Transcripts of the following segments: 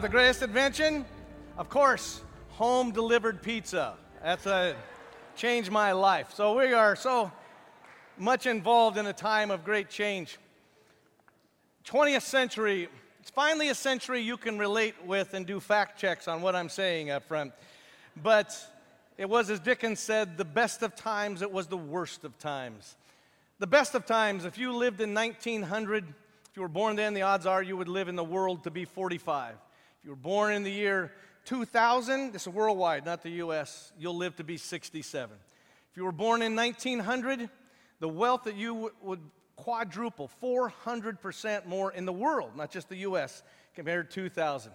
The greatest invention, of course, home delivered pizza. That's a changed my life. So we are so much involved in a time of great change. 20th century, it's finally a century you can relate with and do fact checks on what I'm saying up front. But it was, as Dickens said, the best of times, it was the worst of times. The best of times, if you lived in 1900, if you were born then, the odds are you would live in the world to be 45. If you were born in the year 2000, this is worldwide, not the US, you'll live to be 67. If you were born in 1900, the wealth that you w- would quadruple, 400% more in the world, not just the US, compared to 2000.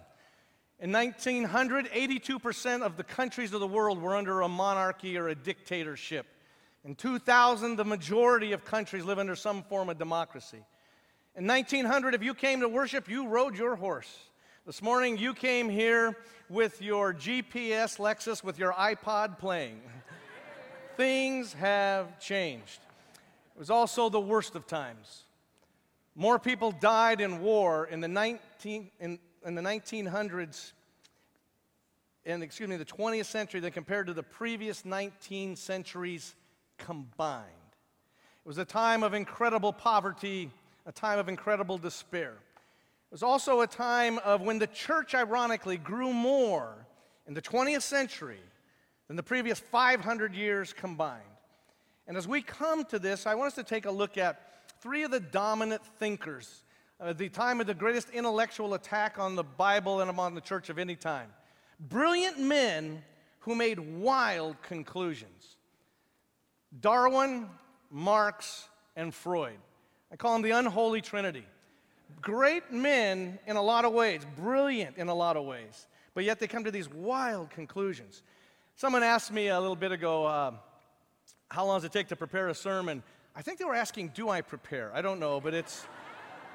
In 1900, 82% of the countries of the world were under a monarchy or a dictatorship. In 2000, the majority of countries live under some form of democracy. In 1900, if you came to worship, you rode your horse. This morning, you came here with your GPS Lexus with your iPod playing. Things have changed. It was also the worst of times. More people died in war in the, 19, in, in the 1900s, in, excuse me, the 20th century than compared to the previous 19 centuries combined. It was a time of incredible poverty a time of incredible despair. Was also a time of when the church, ironically, grew more in the 20th century than the previous 500 years combined. And as we come to this, I want us to take a look at three of the dominant thinkers at the time of the greatest intellectual attack on the Bible and on the church of any time. Brilliant men who made wild conclusions Darwin, Marx, and Freud. I call them the unholy trinity. Great men in a lot of ways, brilliant in a lot of ways, but yet they come to these wild conclusions. Someone asked me a little bit ago, uh, how long does it take to prepare a sermon? I think they were asking, do I prepare? I don't know, but it's.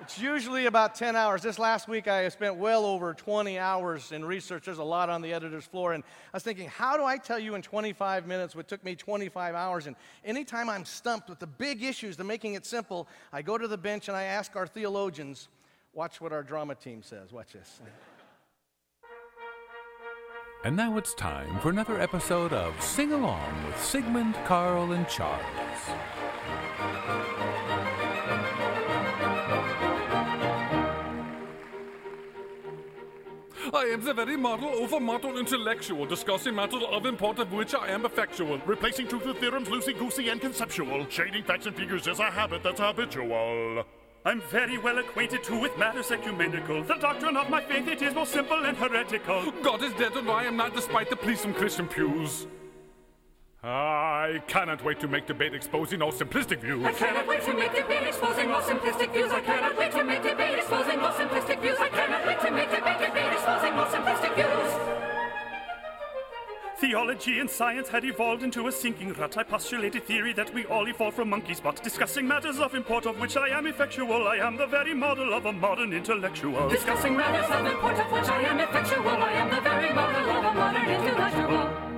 It's usually about 10 hours. This last week, I spent well over 20 hours in research. There's a lot on the editor's floor. And I was thinking, how do I tell you in 25 minutes what took me 25 hours? And anytime I'm stumped with the big issues, the making it simple, I go to the bench and I ask our theologians, watch what our drama team says. Watch this. And now it's time for another episode of Sing Along with Sigmund, Carl, and Charles. I am the very model over model intellectual, discussing matters of import of which I am effectual. Replacing truth with theorems, loosey goosey and conceptual. Shading facts and figures is a habit that's habitual. I'm very well acquainted too with matters ecumenical. The doctrine of my faith, it is most simple and heretical. God is dead and I am not, despite the pleas from Christian pews. I cannot wait to make debate exposing all simplistic views. I cannot wait to make debate exposing all simplistic views. I cannot wait to make debate exposing all simplistic views. I cannot wait to make debate debate exposing all simplistic views. Theology and science had evolved into a sinking rut. I postulated theory that we all evolved from monkeys, but Discussing matters of import of which I am effectual. I am the very model of a modern intellectual. Discussing matters of import of which I am effectual. I am the very model of a modern intellectual.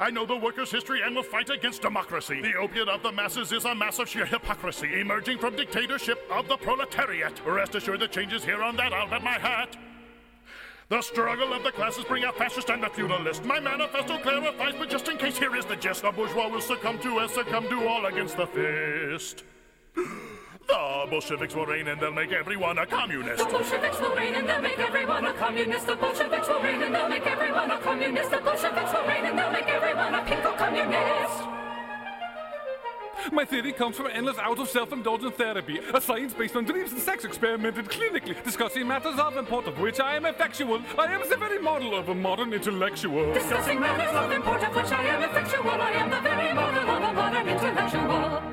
I know the workers' history and will fight against democracy. The opiate of the masses is a mass of sheer hypocrisy, emerging from dictatorship of the proletariat. Rest assured the changes here on that, I'll bet my hat. The struggle of the classes bring out fascist and the feudalist. My manifesto clarifies, but just in case, here is the gist. The bourgeois will succumb to as succumb to all against the fist. The Bolsheviks will reign and they'll make everyone a communist. The Bolsheviks will reign and they'll make everyone a communist. The Bolsheviks will reign and they'll make everyone a communist. The Bolsheviks will reign My theory comes from endless out of self indulgent therapy, a science based on dreams and sex experimented clinically, discussing matters of import of which I am effectual. I am the very model of a modern intellectual. Discussing matters of import of which I am effectual. I am the very model of a modern intellectual.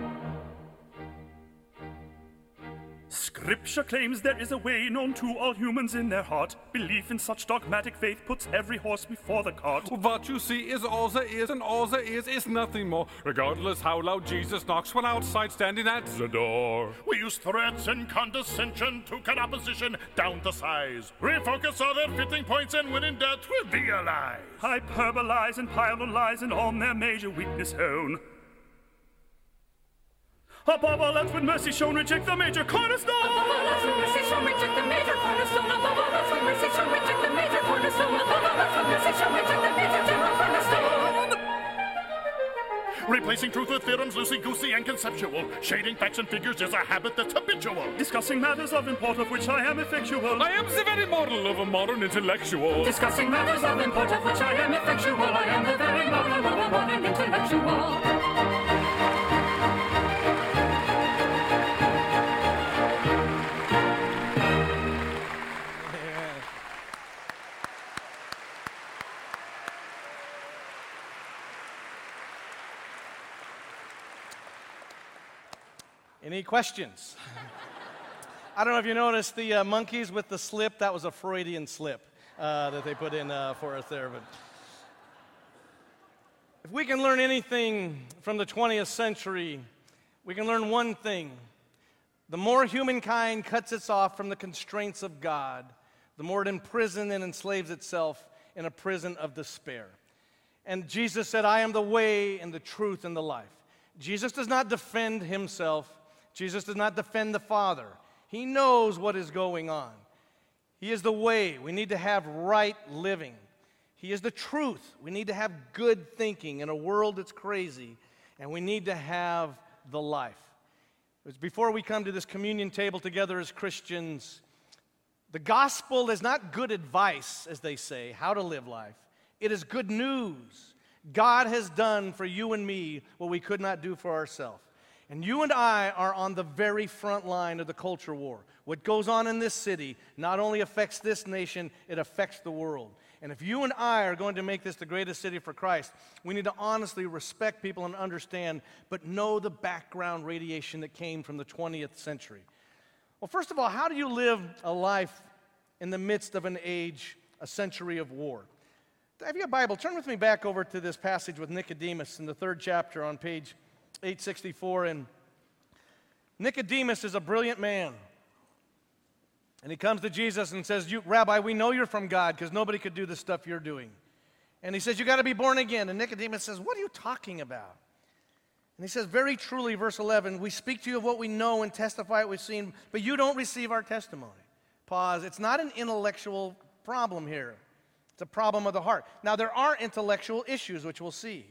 Scripture claims there is a way known to all humans in their heart. Belief in such dogmatic faith puts every horse before the cart. What you see is all there is, and all there is is nothing more, regardless how loud Jesus knocks when outside standing at the door. We use threats and condescension to cut opposition down to size. Refocus all their fitting points and when in doubt, realize. Hyperbolize and pile on lies and on their major weakness own. Above all else, with mercy shown, reject the major cornerstone. Above all else, with mercy shown, reject the major cornerstone. Above all else, with mercy shown, reject the major cornerstone. Above all else, with mercy shown, reject the major general cornerstone. Replacing truth with theorems, loosey goosey and conceptual. Shading facts and figures is a habit that's habitual. Discussing matters of import of which I am effectual. I am the very model of a modern intellectual. Discussing matters of import of which I am effectual. I am the very model of a modern intellectual. Any questions? I don't know if you noticed the uh, monkeys with the slip. That was a Freudian slip uh, that they put in uh, for us there. But if we can learn anything from the 20th century, we can learn one thing. The more humankind cuts itself off from the constraints of God, the more it imprisons and enslaves itself in a prison of despair. And Jesus said, I am the way and the truth and the life. Jesus does not defend himself. Jesus does not defend the Father. He knows what is going on. He is the way. We need to have right living. He is the truth. We need to have good thinking in a world that's crazy, and we need to have the life. Before we come to this communion table together as Christians, the gospel is not good advice, as they say, how to live life. It is good news. God has done for you and me what we could not do for ourselves. And you and I are on the very front line of the culture war. What goes on in this city not only affects this nation, it affects the world. And if you and I are going to make this the greatest city for Christ, we need to honestly respect people and understand, but know the background radiation that came from the 20th century. Well, first of all, how do you live a life in the midst of an age, a century of war? Have you a Bible? Turn with me back over to this passage with Nicodemus in the third chapter on page 864. And Nicodemus is a brilliant man. And he comes to Jesus and says, Rabbi, we know you're from God because nobody could do the stuff you're doing. And he says, You got to be born again. And Nicodemus says, What are you talking about? And he says, Very truly, verse 11, we speak to you of what we know and testify what we've seen, but you don't receive our testimony. Pause. It's not an intellectual problem here, it's a problem of the heart. Now, there are intellectual issues, which we'll see.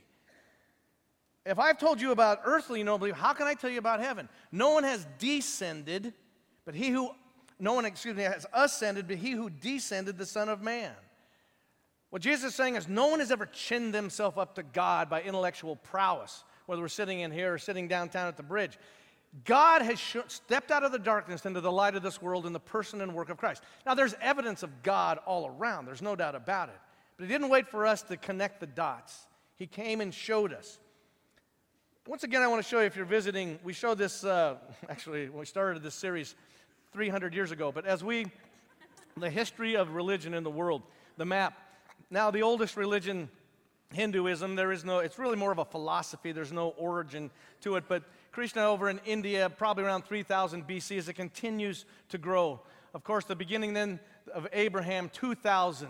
If I've told you about earthly no belief, how can I tell you about heaven? No one has descended, but he who, no one, excuse me, has ascended, but he who descended, the Son of Man. What Jesus is saying is no one has ever chinned themselves up to God by intellectual prowess, whether we're sitting in here or sitting downtown at the bridge. God has sh- stepped out of the darkness into the light of this world in the person and work of Christ. Now, there's evidence of God all around, there's no doubt about it. But He didn't wait for us to connect the dots, He came and showed us. Once again, I want to show you if you're visiting, we showed this uh, actually we started this series 300 years ago, but as we, the history of religion in the world, the map. Now, the oldest religion, Hinduism, there is no, it's really more of a philosophy, there's no origin to it, but Krishna over in India, probably around 3000 BC, as it continues to grow. Of course, the beginning then of Abraham, 2000,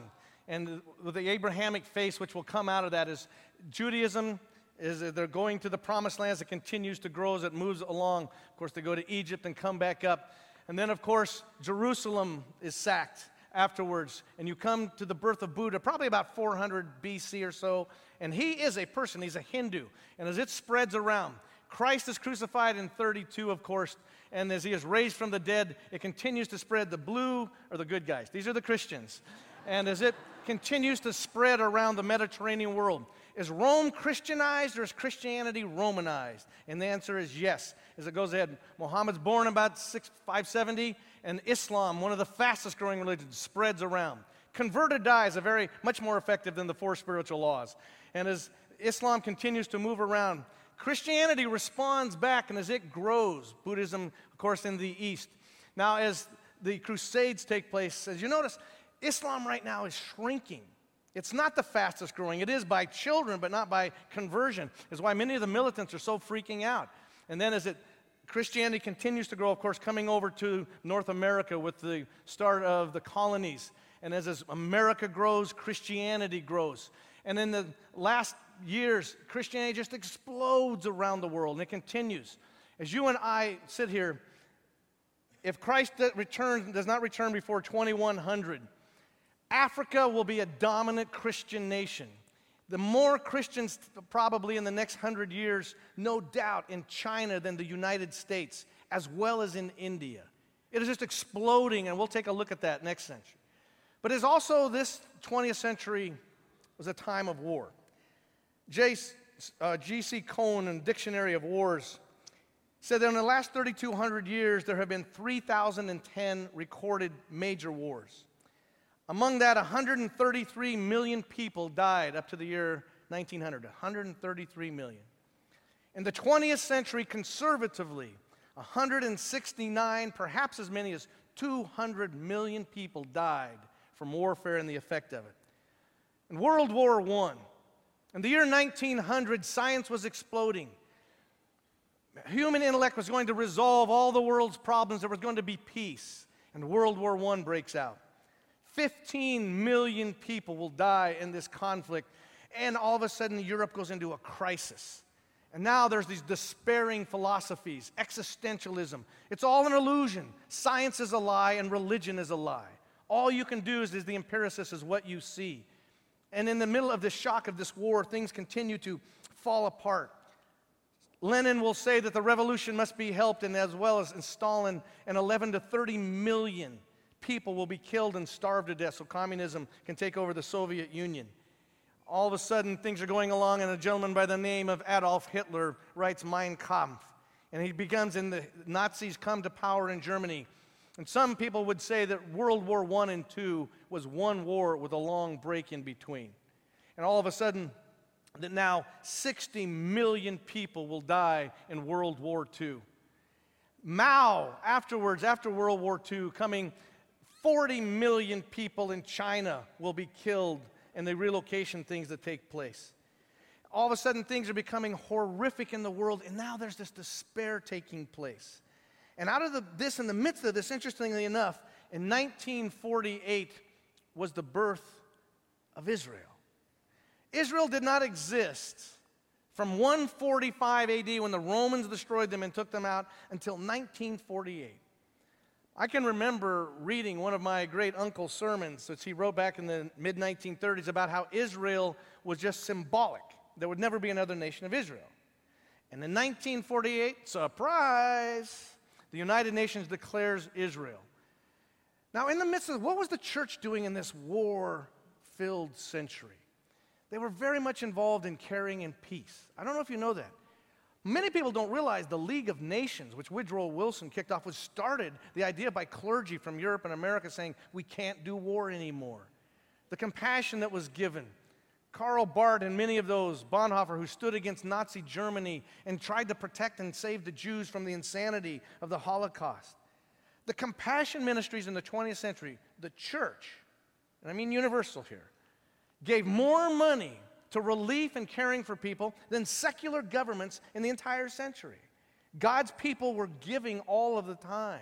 and the Abrahamic face, which will come out of that, is Judaism, is that they're going to the promised land as it continues to grow, as it moves along. Of course, they go to Egypt and come back up. And then, of course, Jerusalem is sacked afterwards. And you come to the birth of Buddha, probably about 400 BC or so. And he is a person, he's a Hindu. And as it spreads around, Christ is crucified in 32, of course. And as he is raised from the dead, it continues to spread. The blue are the good guys, these are the Christians. And as it continues to spread around the Mediterranean world, is Rome Christianized or is Christianity Romanized? And the answer is yes. As it goes ahead, Muhammad's born about 6, 570, and Islam, one of the fastest growing religions, spreads around. Convert or die is a very much more effective than the four spiritual laws. And as Islam continues to move around, Christianity responds back, and as it grows, Buddhism, of course, in the East. Now, as the Crusades take place, as you notice, Islam right now is shrinking. It's not the fastest growing. It is by children, but not by conversion. Is why many of the militants are so freaking out. And then as it Christianity continues to grow, of course, coming over to North America with the start of the colonies. And as, as America grows, Christianity grows. And in the last years, Christianity just explodes around the world and it continues. As you and I sit here, if Christ returns, does not return before 2100, Africa will be a dominant Christian nation. The more Christians, probably in the next hundred years, no doubt, in China than the United States, as well as in India. It is just exploding, and we'll take a look at that next century. But it's also this 20th century was a time of war. Uh, Kohn in Dictionary of Wars said that in the last 3,200 years, there have been 3,010 recorded major wars. Among that, 133 million people died up to the year 1900. 133 million. In the 20th century, conservatively, 169, perhaps as many as 200 million people died from warfare and the effect of it. In World War I, in the year 1900, science was exploding. Human intellect was going to resolve all the world's problems. There was going to be peace. And World War I breaks out. 15 million people will die in this conflict. And all of a sudden, Europe goes into a crisis. And now there's these despairing philosophies, existentialism. It's all an illusion. Science is a lie and religion is a lie. All you can do is, is the empiricist is what you see. And in the middle of the shock of this war, things continue to fall apart. Lenin will say that the revolution must be helped, and as well as Stalin, and 11 to 30 million people will be killed and starved to death so communism can take over the Soviet Union. All of a sudden, things are going along, and a gentleman by the name of Adolf Hitler writes Mein Kampf. And he begins in the Nazis come to power in Germany. And some people would say that World War I and II was one war with a long break in between. And all of a sudden, that now 60 million people will die in World War II. Mao, afterwards, after World War II, coming 40 million people in China will be killed in the relocation things that take place. All of a sudden, things are becoming horrific in the world, and now there's this despair taking place. And out of the, this, in the midst of this, interestingly enough, in 1948 was the birth of Israel. Israel did not exist from 145 AD when the Romans destroyed them and took them out until 1948. I can remember reading one of my great uncle's sermons, which he wrote back in the mid 1930s, about how Israel was just symbolic. There would never be another nation of Israel. And in 1948, surprise, the United Nations declares Israel. Now, in the midst of what was the church doing in this war filled century? They were very much involved in caring and peace. I don't know if you know that. Many people don't realize the League of Nations, which Woodrow Wilson kicked off, was started the idea by clergy from Europe and America saying, we can't do war anymore. The compassion that was given. Karl Barth and many of those, Bonhoeffer, who stood against Nazi Germany and tried to protect and save the Jews from the insanity of the Holocaust. The compassion ministries in the 20th century, the church, and I mean universal here, gave more money to relief and caring for people than secular governments in the entire century. God's people were giving all of the time.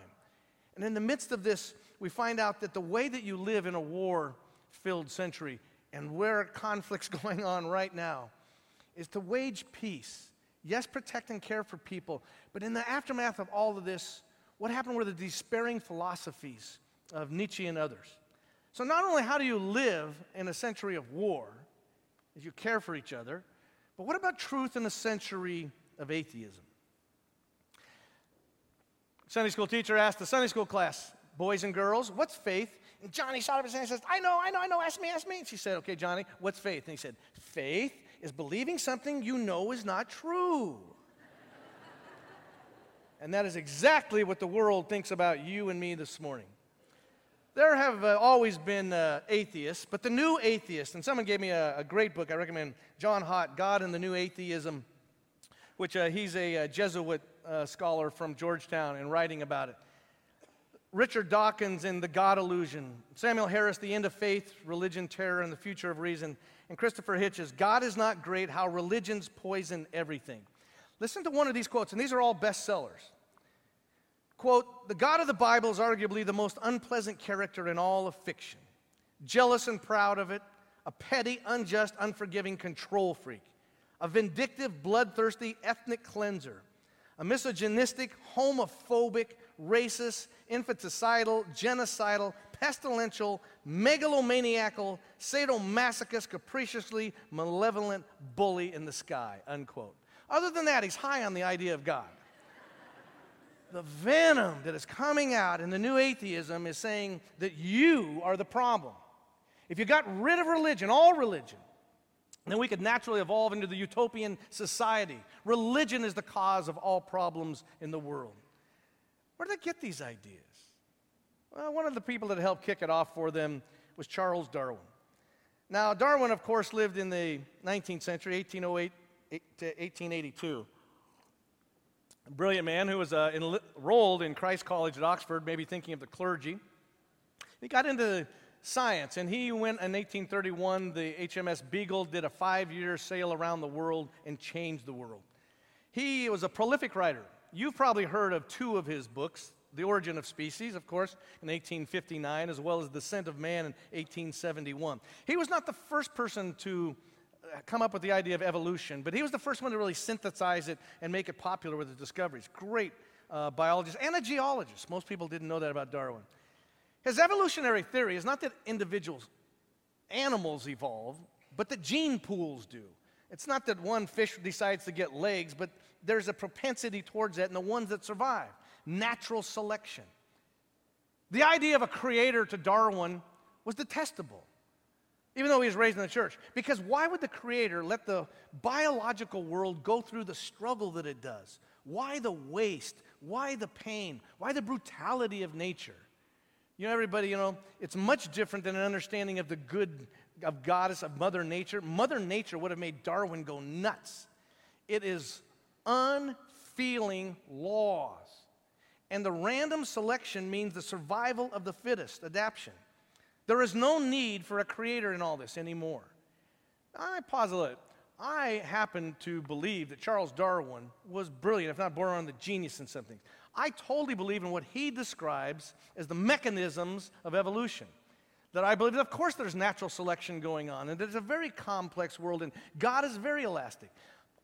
And in the midst of this, we find out that the way that you live in a war filled century and where conflict's going on right now is to wage peace. Yes, protect and care for people, but in the aftermath of all of this, what happened were the despairing philosophies of Nietzsche and others. So, not only how do you live in a century of war, as you care for each other. But what about truth in a century of atheism? Sunday school teacher asked the Sunday school class, boys and girls, what's faith? And Johnny shot up his hand and says, I know, I know, I know, ask me, ask me. And she said, okay, Johnny, what's faith? And he said, faith is believing something you know is not true. and that is exactly what the world thinks about you and me this morning. There have uh, always been uh, atheists, but the new atheists, and someone gave me a, a, great book, I recommend John Haught, God and the New Atheism, which uh, he's a, a Jesuit uh, scholar from Georgetown and writing about it. Richard Dawkins in The God Illusion, Samuel Harris, The End of Faith, Religion, Terror, and the Future of Reason, and Christopher Hitchens, God is Not Great How Religions Poison Everything. Listen to one of these quotes, and these are all bestsellers. Quote, the God of the Bible is arguably the most unpleasant character in all of fiction. Jealous and proud of it, a petty, unjust, unforgiving control freak, a vindictive, bloodthirsty ethnic cleanser, a misogynistic, homophobic, racist, infanticidal, genocidal, pestilential, megalomaniacal, sadomasochist, capriciously malevolent bully in the sky, unquote. Other than that, he's high on the idea of God. The venom that is coming out in the new atheism is saying that you are the problem. If you got rid of religion, all religion, then we could naturally evolve into the utopian society. Religion is the cause of all problems in the world. Where did they get these ideas? Well, one of the people that helped kick it off for them was Charles Darwin. Now, Darwin, of course, lived in the 19th century, 1808 to 1882. Brilliant man who was uh, enrolled in Christ College at Oxford, maybe thinking of the clergy. He got into science. And he went in 1831, the HMS Beagle did a five year sail around the world and changed the world. He was a prolific writer. You've probably heard of two of his books The Origin of Species, of course, in 1859, as well as The Descent of Man in 1871. He was not the first person to come up with the idea of evolution, but he was the first one to really synthesize it and make it popular with his discoveries. Great uh, biologist and a geologist. Most people didn't know that about Darwin. His evolutionary theory is not that individuals, animals evolve, but that gene pools do. It's not that one fish decides to get legs, but there's a propensity towards that in the ones that survive. Natural selection. The idea of a creator to Darwin was detestable, even though he was raised in the church. Because why would the creator let the biological world go through the struggle that it does? Why the waste? Why the pain? Why the brutality of nature? You know, everybody, you know, it's much different than an understanding of the good of goddess, of Mother Nature. Mother Nature would have made Darwin go nuts. It is unfeeling laws. And the random selection means the survival of the fittest, adaptation. There is no need for a creator in all this anymore. I pause a little. I happen to believe that Charles Darwin was brilliant, if not born on the genius in something. I totally believe in what he describes as the mechanisms of evolution. That I believe that, of course, there's natural selection going on, and it's a very complex world, and God is very elastic.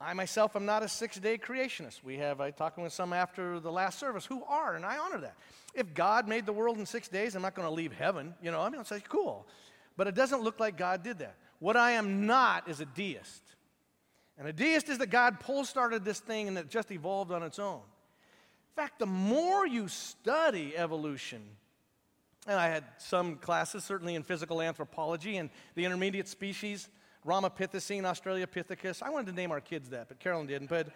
I myself am not a six day creationist. We have, I talking with some after the last service who are, and I honor that. If God made the world in six days, I'm not going to leave heaven. You know, I mean, it's like, cool. But it doesn't look like God did that. What I am not is a deist. And a deist is that God pull started this thing and it just evolved on its own. In fact, the more you study evolution, and I had some classes, certainly in physical anthropology and the intermediate species, Ramapithecine, Australopithecus. I wanted to name our kids that, but Carolyn didn't. But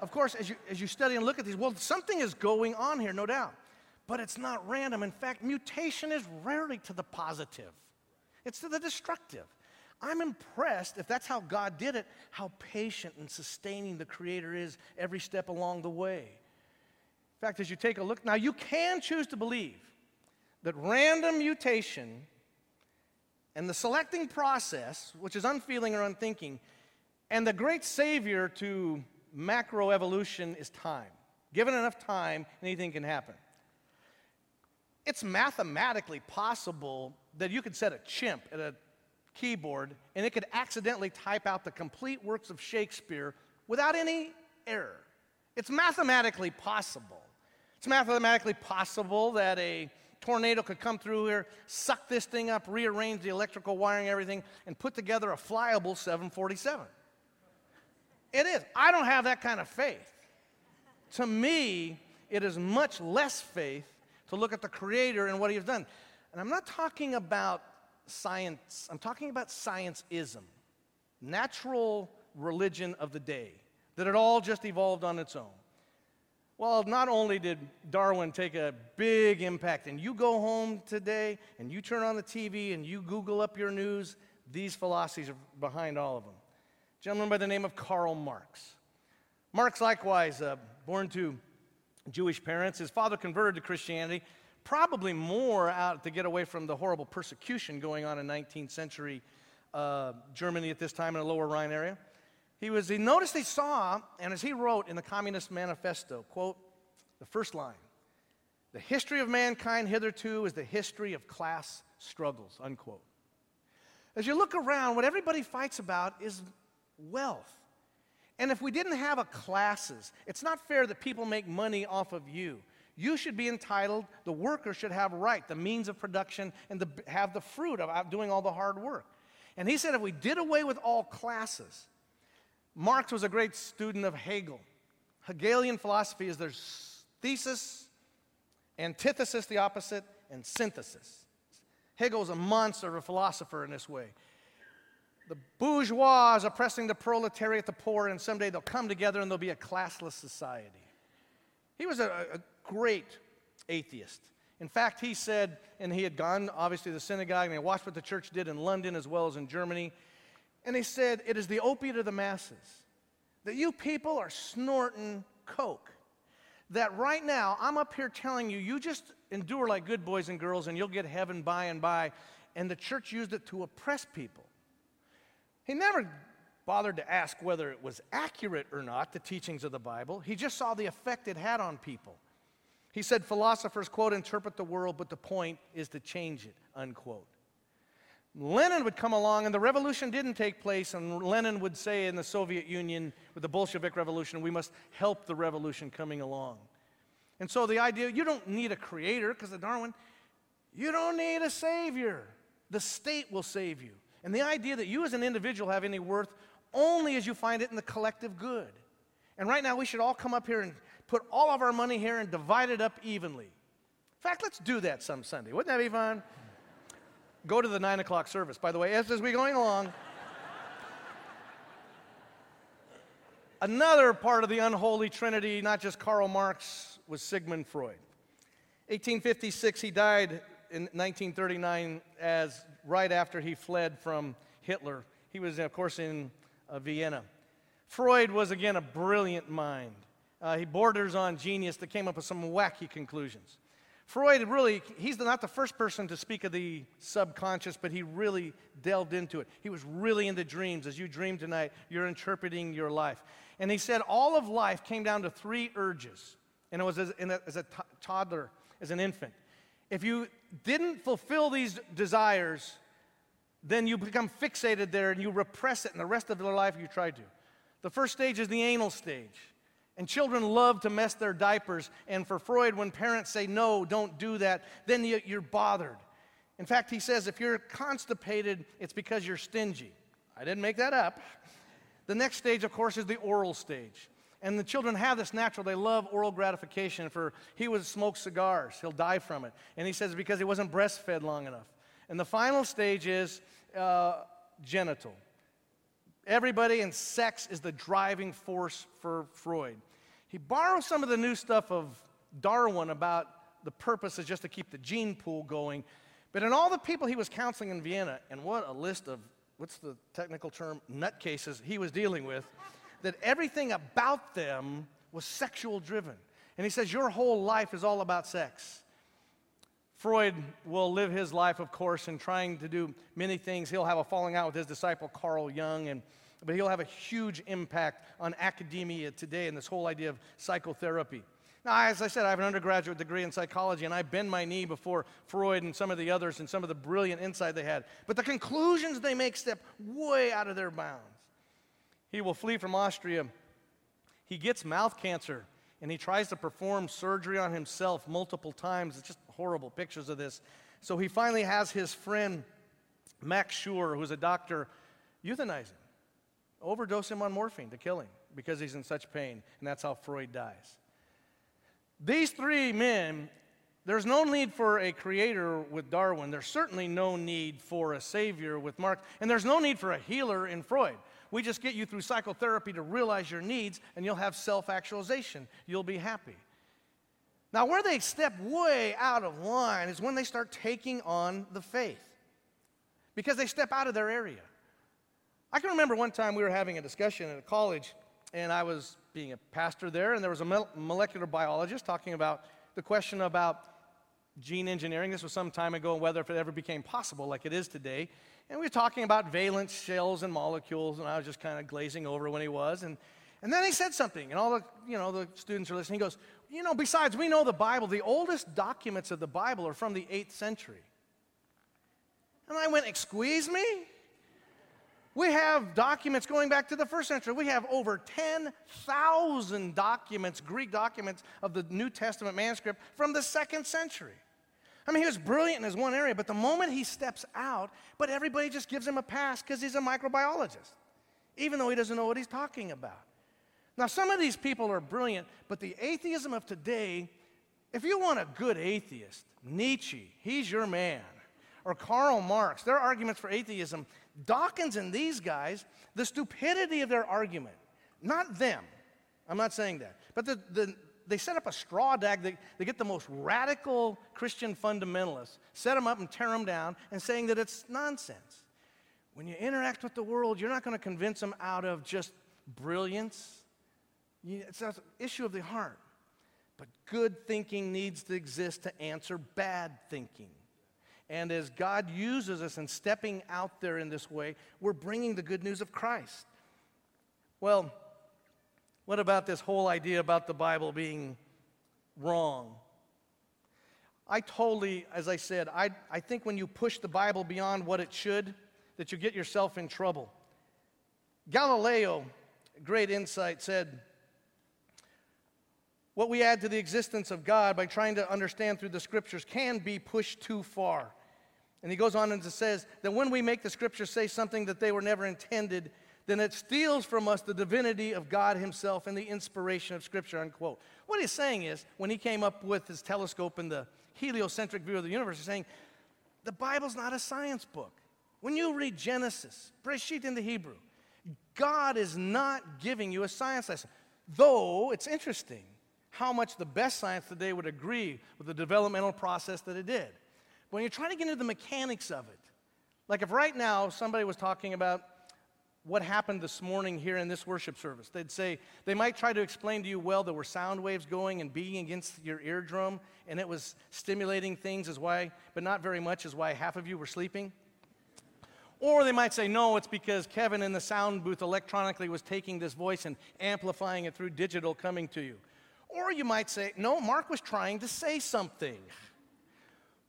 of course, as you, as you study and look at these, well, something is going on here, no doubt. But it's not random. In fact, mutation is rarely to the positive, it's to the destructive. I'm impressed, if that's how God did it, how patient and sustaining the Creator is every step along the way. In fact, as you take a look, now you can choose to believe that random mutation and the selecting process, which is unfeeling or unthinking, and the great savior to macroevolution is time. Given enough time, anything can happen. It's mathematically possible that you could set a chimp at a keyboard and it could accidentally type out the complete works of Shakespeare without any error. It's mathematically possible. It's mathematically possible that a tornado could come through here, suck this thing up, rearrange the electrical wiring, everything, and put together a flyable 747. It is. I don't have that kind of faith. To me, it is much less faith to look at the Creator and what He has done. And I'm not talking about science, I'm talking about scienceism, natural religion of the day, that it all just evolved on its own. Well, not only did Darwin take a big impact, and you go home today and you turn on the TV and you Google up your news, these philosophies are behind all of them. A gentleman by the name of Karl Marx. Marx, likewise, uh, born to Jewish parents, his father converted to Christianity, probably more out to get away from the horrible persecution going on in 19th century uh, Germany at this time in the lower Rhine area. He was, he noticed he saw, and as he wrote in the Communist Manifesto, quote, the first line, the history of mankind hitherto is the history of class struggles, unquote. As you look around, what everybody fights about is wealth. And if we didn't have a classes, it's not fair that people make money off of you. You should be entitled, the worker should have right, the means of production, and the, have the fruit of doing all the hard work. And he said if we did away with all classes, Marx was a great student of Hegel. Hegelian philosophy is there's thesis, antithesis, the opposite, and synthesis. Hegel is a monster of a philosopher in this way. The bourgeois is oppressing the proletariat, the poor, and someday they'll come together and there'll be a classless society. He was a, a great atheist. In fact, he said, and he had gone obviously to the synagogue and he watched what the church did in London as well as in Germany. And he said, It is the opiate of the masses that you people are snorting coke. That right now, I'm up here telling you, you just endure like good boys and girls and you'll get heaven by and by. And the church used it to oppress people. He never bothered to ask whether it was accurate or not, the teachings of the Bible. He just saw the effect it had on people. He said philosophers, quote, interpret the world, but the point is to change it, unquote. Lenin would come along, and the revolution didn't take place, and Lenin would say in the Soviet Union with the Bolshevik Revolution, we must help the revolution coming along. And so the idea you don't need a creator, because of Darwin, you don't need a savior. The state will save you. And the idea that you as an individual have any worth only as you find it in the collective good. And right now, we should all come up here and put all of our money here and divide it up evenly. In fact, let's do that some Sunday. Wouldn't that be fun? Go to the nine o'clock service. By the way, as, as we're going along, another part of the unholy trinity, not just Karl Marx, was Sigmund Freud. 1856, he died in 1939 as right after he fled from Hitler. He was, of course, in uh, Vienna. Freud was, again, a brilliant mind. Uh, he borders on genius that came up with some wacky conclusions. Freud really, he's not the first person to speak of the subconscious, but he really delved into it. He was really into dreams. As you dream tonight, you're interpreting your life. And he said all of life came down to three urges. And it was as, a, as a t- toddler, as an infant. If you didn't fulfill these desires, then you become fixated there and you repress it, and the rest of your life you try to. The first stage is the anal stage. And children love to mess their diapers. And for Freud, when parents say, no, don't do that, then you're bothered. In fact, he says if you're constipated, it's because you're stingy. I didn't make that up. The next stage, of course, is the oral stage. And the children have this natural, they love oral gratification. For he would smoke cigars, he'll die from it. And he says because he wasn't breastfed long enough. And the final stage is uh, genital. Everybody and sex is the driving force for Freud. He borrows some of the new stuff of Darwin about the purpose is just to keep the gene pool going. But in all the people he was counseling in Vienna, and what a list of, what's the technical term, nutcases he was dealing with, that everything about them was sexual driven. And he says, Your whole life is all about sex. Freud will live his life, of course, in trying to do many things. He'll have a falling out with his disciple Carl Jung, and, but he'll have a huge impact on academia today and this whole idea of psychotherapy. Now, as I said, I have an undergraduate degree in psychology, and I bend my knee before Freud and some of the others and some of the brilliant insight they had. But the conclusions they make step way out of their bounds. He will flee from Austria. He gets mouth cancer and he tries to perform surgery on himself multiple times. It's just horrible pictures of this. So he finally has his friend Max Schur, who's a doctor, euthanize him, overdose him on morphine to kill him because he's in such pain, and that's how Freud dies. These three men, there's no need for a creator with Darwin. There's certainly no need for a savior with Mark, and there's no need for a healer in Freud. We just get you through psychotherapy to realize your needs, and you'll have self actualization. You'll be happy. Now, where they step way out of line is when they start taking on the faith because they step out of their area. I can remember one time we were having a discussion at a college, and I was being a pastor there, and there was a molecular biologist talking about the question about gene engineering. This was some time ago, and whether if it ever became possible like it is today. And we were talking about valence shells and molecules, and I was just kind of glazing over when he was. And, and then he said something, and all the, you know, the students are listening. He goes, You know, besides, we know the Bible, the oldest documents of the Bible are from the 8th century. And I went, Excuse me? We have documents going back to the first century. We have over 10,000 documents, Greek documents of the New Testament manuscript from the second century. I mean, he was brilliant in his one area, but the moment he steps out, but everybody just gives him a pass because he's a microbiologist, even though he doesn't know what he's talking about. Now, some of these people are brilliant, but the atheism of today, if you want a good atheist, Nietzsche, he's your man. Or Karl Marx, their arguments for atheism Dawkins and these guys, the stupidity of their argument, not them, I'm not saying that, but the, the, they set up a straw dag. They, they get the most radical Christian fundamentalists, set them up and tear them down, and saying that it's nonsense. When you interact with the world, you're not going to convince them out of just brilliance. You, it's an issue of the heart. But good thinking needs to exist to answer bad thinking. And as God uses us in stepping out there in this way, we're bringing the good news of Christ. Well, what about this whole idea about the Bible being wrong? I totally, as I said, I, I think when you push the Bible beyond what it should, that you get yourself in trouble. Galileo, great insight, said, What we add to the existence of God by trying to understand through the scriptures can be pushed too far. And he goes on and says that when we make the scriptures say something that they were never intended, then it steals from us the divinity of God Himself and the inspiration of Scripture, unquote. What he's saying is, when he came up with his telescope and the heliocentric view of the universe, he's saying, the Bible's not a science book. When you read Genesis, Breshit in the Hebrew, God is not giving you a science lesson. Though it's interesting how much the best science today would agree with the developmental process that it did. When you're trying to get into the mechanics of it, like if right now somebody was talking about what happened this morning here in this worship service, they'd say, they might try to explain to you, well, there were sound waves going and beating against your eardrum, and it was stimulating things, as why, but not very much, is why half of you were sleeping. Or they might say, no, it's because Kevin in the sound booth electronically was taking this voice and amplifying it through digital coming to you. Or you might say, no, Mark was trying to say something.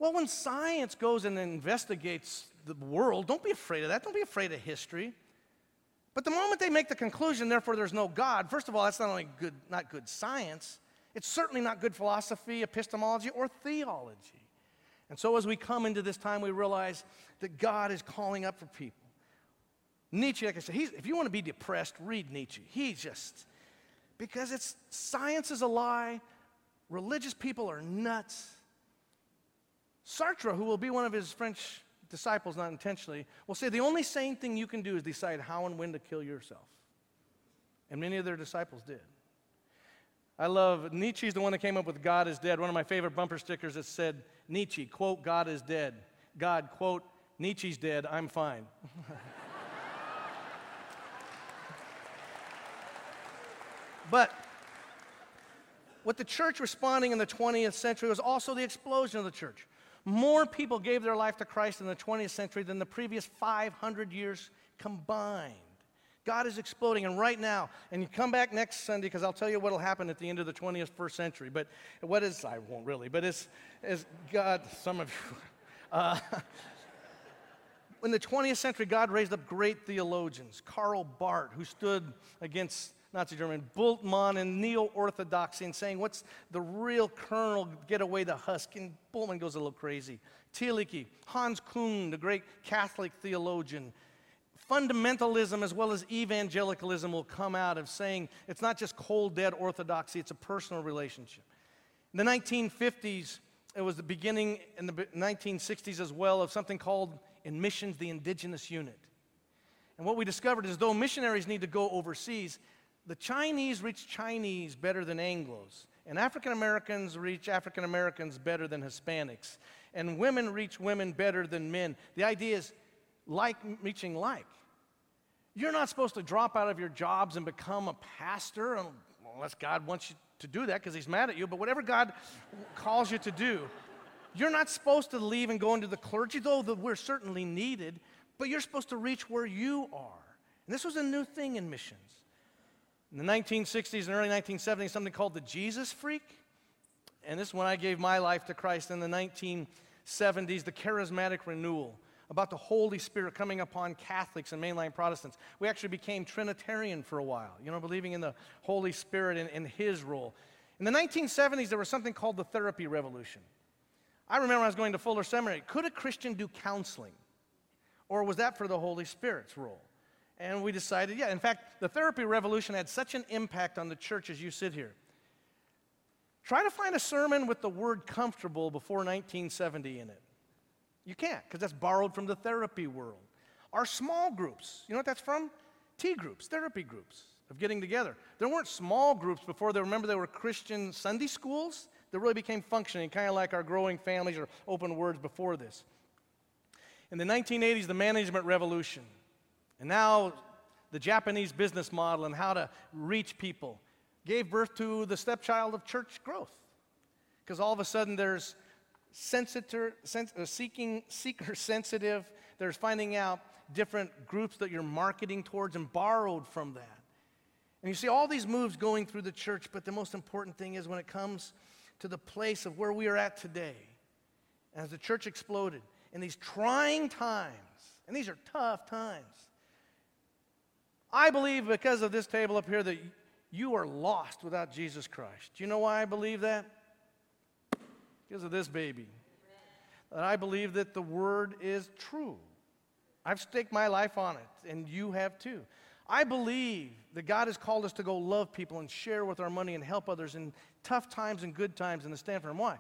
Well, when science goes and investigates the world, don't be afraid of that. Don't be afraid of history. But the moment they make the conclusion, therefore, there's no God, first of all, that's not only good, not good science, it's certainly not good philosophy, epistemology, or theology. And so, as we come into this time, we realize that God is calling up for people. Nietzsche, like I said, if you want to be depressed, read Nietzsche. He just, because it's science is a lie, religious people are nuts, Sartre, who will be one of his French disciples, not intentionally, will say the only sane thing you can do is decide how and when to kill yourself. And many of their disciples did. I love Nietzsche's the one that came up with God is dead. One of my favorite bumper stickers that said, Nietzsche, quote, God is dead. God, quote, Nietzsche's dead, I'm fine. but what the church responding in the 20th century was also the explosion of the church. More people gave their life to Christ in the 20th century than the previous 500 years combined. God is exploding, and right now, and you come back next Sunday because I'll tell you what will happen at the end of the 21st century. But what is, I won't really, but is, is God, some of you, uh, in the 20th century, God raised up great theologians. Karl Barth, who stood against Nazi German, Bultmann and neo orthodoxy and saying, what's the real kernel, get away the husk. And Bultmann goes a little crazy. Thielicke, Hans Küng, the great Catholic theologian. Fundamentalism as well as evangelicalism will come out of saying it's not just cold, dead orthodoxy, it's a personal relationship. In the 1950s, it was the beginning in the 1960s as well of something called in missions the indigenous unit. And what we discovered is though missionaries need to go overseas, the Chinese reach Chinese better than Anglos, and African Americans reach African Americans better than Hispanics, and women reach women better than men. The idea is like reaching like. You're not supposed to drop out of your jobs and become a pastor unless God wants you to do that because He's mad at you, but whatever God calls you to do, you're not supposed to leave and go into the clergy, though we're certainly needed, but you're supposed to reach where you are. And this was a new thing in missions. In the 1960s and early 1970s, something called the Jesus Freak. And this is when I gave my life to Christ in the 1970s, the charismatic renewal about the Holy Spirit coming upon Catholics and mainline Protestants. We actually became Trinitarian for a while, you know, believing in the Holy Spirit and, and His role. In the 1970s, there was something called the therapy revolution. I remember I was going to Fuller Seminary, could a Christian do counseling? Or was that for the Holy Spirit's role? And we decided, yeah. In fact, the therapy revolution had such an impact on the church as you sit here. Try to find a sermon with the word comfortable before 1970 in it. You can't, because that's borrowed from the therapy world. Our small groups, you know what that's from? T groups, therapy groups of getting together. There weren't small groups before. They remember there were Christian Sunday schools that really became functioning, kind of like our growing families or open words before this. In the 1980s, the management revolution, and now the Japanese business model and how to reach people gave birth to the stepchild of church growth. Because all of a sudden there's sensitor, sens- uh, seeking, seeker sensitive, there's finding out different groups that you're marketing towards and borrowed from that. And you see all these moves going through the church, but the most important thing is when it comes to the place of where we are at today, as the church exploded in these trying times, and these are tough times. I believe because of this table up here that you are lost without Jesus Christ. Do you know why I believe that? Because of this baby. That I believe that the word is true. I've staked my life on it, and you have too. I believe that God has called us to go love people and share with our money and help others in tough times and good times in the Stanford. And why?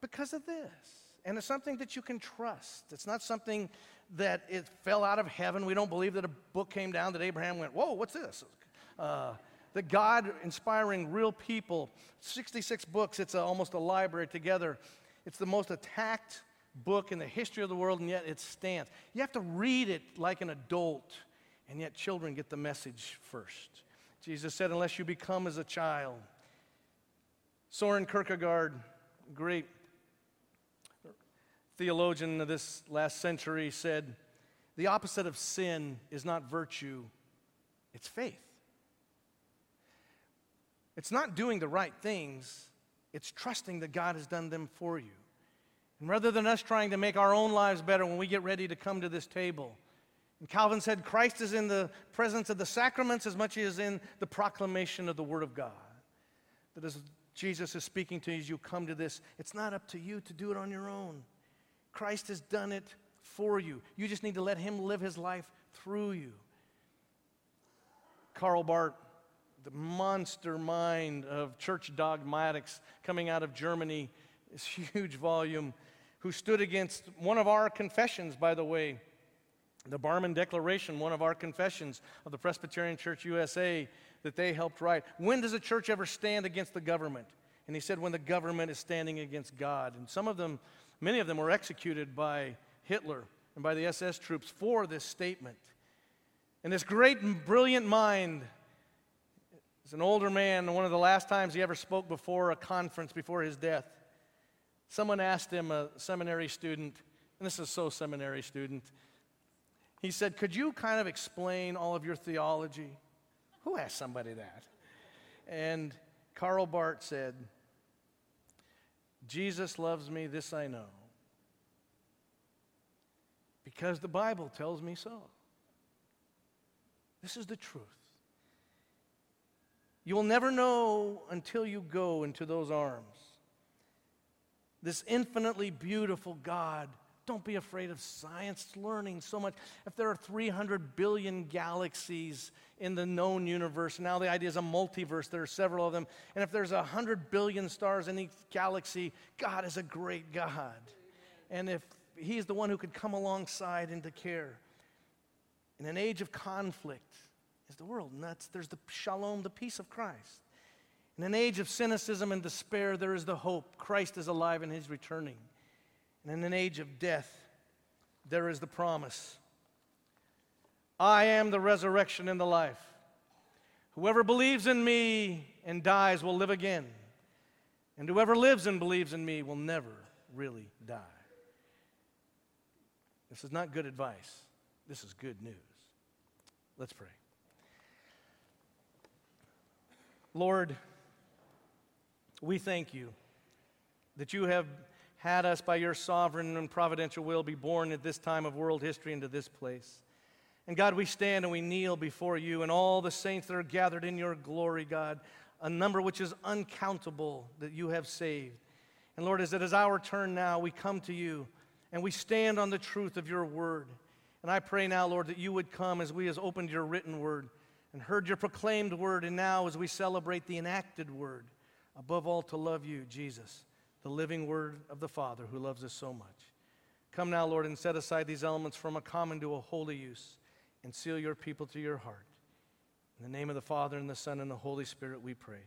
Because of this. And it's something that you can trust. It's not something that it fell out of heaven. We don't believe that a book came down that Abraham went, Whoa, what's this? Uh, that God inspiring real people, 66 books, it's a, almost a library together. It's the most attacked book in the history of the world, and yet it stands. You have to read it like an adult, and yet children get the message first. Jesus said, Unless you become as a child. Soren Kierkegaard, great theologian of this last century, said, The opposite of sin is not virtue, it's faith. It's not doing the right things, it's trusting that God has done them for you. And rather than us trying to make our own lives better when we get ready to come to this table, and Calvin said, Christ is in the presence of the sacraments as much as in the proclamation of the Word of God. That as Jesus is speaking to you as you come to this, it's not up to you to do it on your own. Christ has done it for you. You just need to let Him live His life through you. Karl Barth, the monster mind of church dogmatics coming out of Germany, this huge volume, who stood against one of our confessions, by the way, the Barmen Declaration, one of our confessions of the Presbyterian Church USA that they helped write. When does a church ever stand against the government? And he said, when the government is standing against God. And some of them, many of them, were executed by Hitler and by the SS troops for this statement. And this great and brilliant mind as an older man, one of the last times he ever spoke before a conference before his death, someone asked him, a seminary student, and this is so seminary student, he said, Could you kind of explain all of your theology? Who asked somebody that? And Karl Barth said, Jesus loves me, this I know, because the Bible tells me so. This is the truth. You will never know until you go into those arms. This infinitely beautiful God. Don't be afraid of science learning so much. If there are 300 billion galaxies in the known universe, now the idea is a multiverse, there are several of them. And if there's 100 billion stars in each galaxy, God is a great God. And if He's the one who could come alongside and to care. In an age of conflict, is the world. That's, there's the shalom, the peace of Christ. In an age of cynicism and despair, there is the hope. Christ is alive and he's returning. And in an age of death, there is the promise I am the resurrection and the life. Whoever believes in me and dies will live again. And whoever lives and believes in me will never really die. This is not good advice. This is good news. Let's pray. Lord, we thank you that you have had us by your sovereign and providential will be born at this time of world history into this place. And God, we stand and we kneel before you and all the saints that are gathered in your glory, God, a number which is uncountable that you have saved. And Lord, as it is our turn now, we come to you and we stand on the truth of your word. And I pray now, Lord, that you would come as we has opened your written word and heard your proclaimed word, and now as we celebrate the enacted word, above all to love you, Jesus, the living word of the Father who loves us so much. Come now, Lord, and set aside these elements from a common to a holy use and seal your people to your heart. In the name of the Father, and the Son, and the Holy Spirit, we pray.